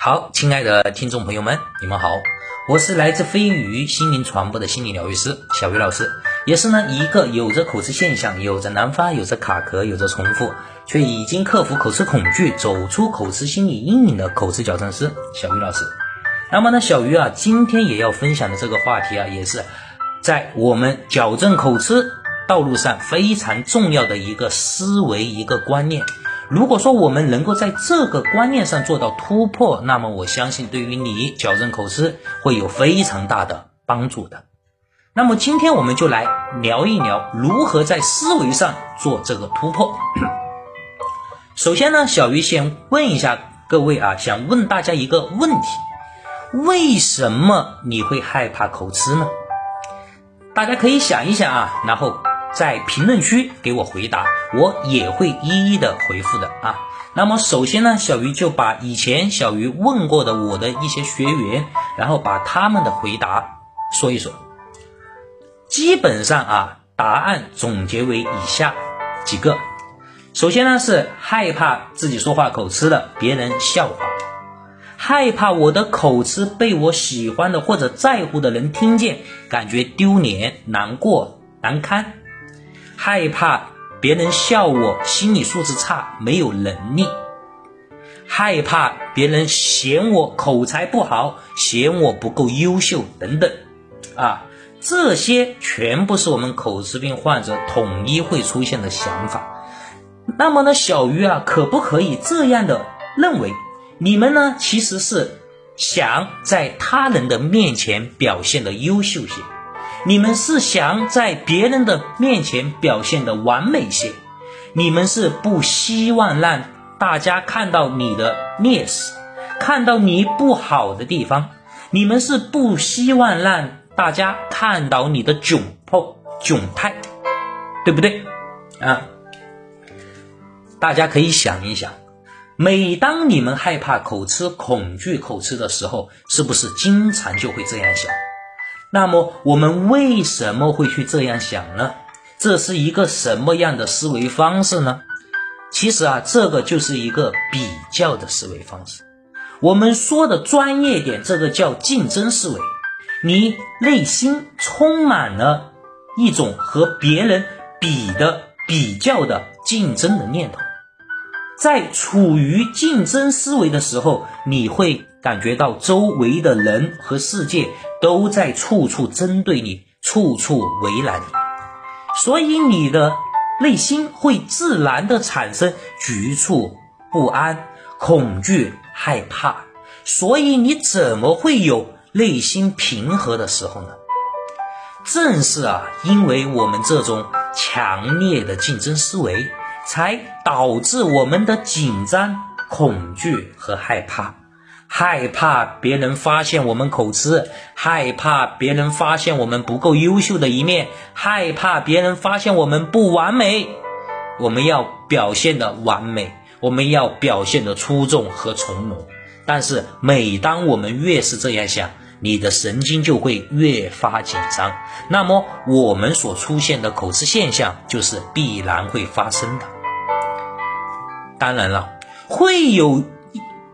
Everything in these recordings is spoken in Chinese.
好，亲爱的听众朋友们，你们好，我是来自飞鱼心灵传播的心理疗愈师小鱼老师，也是呢一个有着口吃现象、有着难发、有着卡壳、有着重复，却已经克服口吃恐惧、走出口吃心理阴影的口吃矫正师小鱼老师。那么呢，小鱼啊，今天也要分享的这个话题啊，也是在我们矫正口吃道路上非常重要的一个思维、一个观念。如果说我们能够在这个观念上做到突破，那么我相信对于你矫正口吃会有非常大的帮助的。那么今天我们就来聊一聊如何在思维上做这个突破。首先呢，小鱼先问一下各位啊，想问大家一个问题：为什么你会害怕口吃呢？大家可以想一想啊，然后。在评论区给我回答，我也会一一的回复的啊。那么首先呢，小鱼就把以前小鱼问过的我的一些学员，然后把他们的回答说一说。基本上啊，答案总结为以下几个。首先呢是害怕自己说话口吃了别人笑话，害怕我的口吃被我喜欢的或者在乎的人听见，感觉丢脸、难过、难堪。害怕别人笑我心理素质差没有能力，害怕别人嫌我口才不好，嫌我不够优秀等等，啊，这些全部是我们口吃病患者统一会出现的想法。那么呢，小鱼啊，可不可以这样的认为，你们呢其实是想在他人的面前表现的优秀些？你们是想在别人的面前表现的完美些，你们是不希望让大家看到你的劣势，看到你不好的地方，你们是不希望让大家看到你的窘迫窘态，对不对？啊，大家可以想一想，每当你们害怕口吃、恐惧口吃的时候，是不是经常就会这样想？那么我们为什么会去这样想呢？这是一个什么样的思维方式呢？其实啊，这个就是一个比较的思维方式。我们说的专业点，这个叫竞争思维。你内心充满了一种和别人比的、比较的、竞争的念头。在处于竞争思维的时候，你会感觉到周围的人和世界都在处处针对你，处处为难你，所以你的内心会自然的产生局促、不安、恐惧、害怕。所以你怎么会有内心平和的时候呢？正是啊，因为我们这种强烈的竞争思维。才导致我们的紧张、恐惧和害怕，害怕别人发现我们口吃，害怕别人发现我们不够优秀的一面，害怕别人发现我们不完美。我们要表现的完美，我们要表现的出众和从容。但是，每当我们越是这样想，你的神经就会越发紧张，那么我们所出现的口吃现象就是必然会发生的。当然了，会有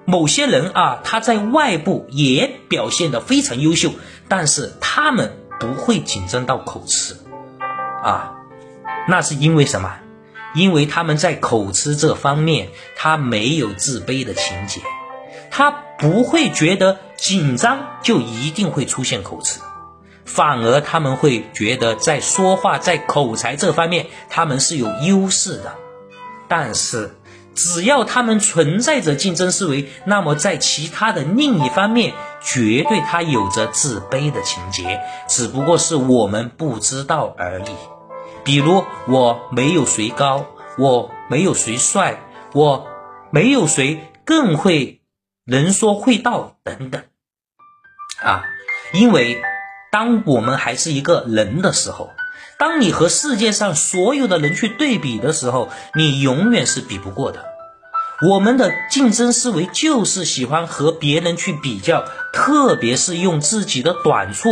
某些人啊，他在外部也表现的非常优秀，但是他们不会紧张到口吃，啊，那是因为什么？因为他们在口吃这方面，他没有自卑的情节，他不会觉得紧张就一定会出现口吃，反而他们会觉得在说话、在口才这方面，他们是有优势的，但是。只要他们存在着竞争思维，那么在其他的另一方面，绝对他有着自卑的情节，只不过是我们不知道而已。比如我没有谁高，我没有谁帅，我没有谁更会能说会道等等。啊，因为当我们还是一个人的时候。当你和世界上所有的人去对比的时候，你永远是比不过的。我们的竞争思维就是喜欢和别人去比较，特别是用自己的短处、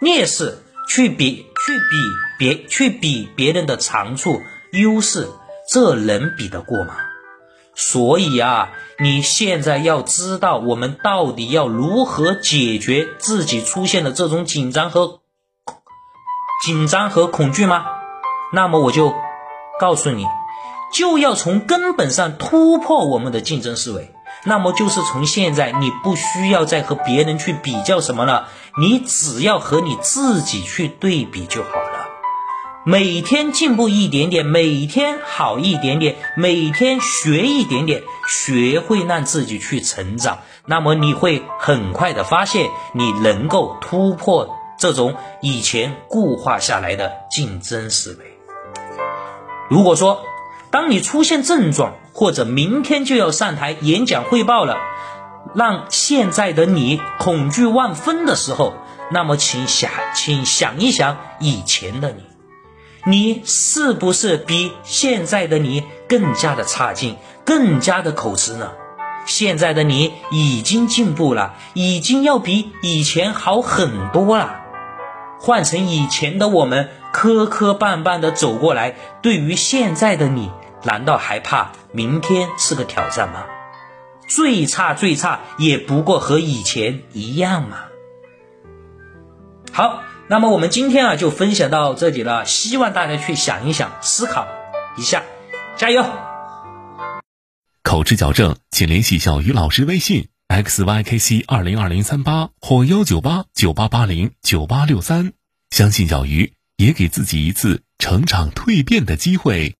劣势去比、去比别、去比别人的长处、优势，这能比得过吗？所以啊，你现在要知道我们到底要如何解决自己出现的这种紧张和紧张和恐惧吗？那么我就告诉你，就要从根本上突破我们的竞争思维。那么就是从现在，你不需要再和别人去比较什么了，你只要和你自己去对比就好。每天进步一点点，每天好一点点，每天学一点点，学会让自己去成长。那么你会很快的发现，你能够突破这种以前固化下来的竞争思维。如果说，当你出现症状，或者明天就要上台演讲汇报了，让现在的你恐惧万分的时候，那么请想，请想一想以前的你，你是不是比现在的你更加的差劲，更加的口吃呢？现在的你已经进步了，已经要比以前好很多了。换成以前的我们，磕磕绊绊的走过来，对于现在的你。难道还怕明天是个挑战吗？最差最差也不过和以前一样嘛。好，那么我们今天啊就分享到这里了，希望大家去想一想，思考一下，加油！口吃矫正，请联系小鱼老师微信 x y k c 二零二零三八或幺九八九八八零九八六三，相信小鱼，也给自己一次成长蜕变的机会。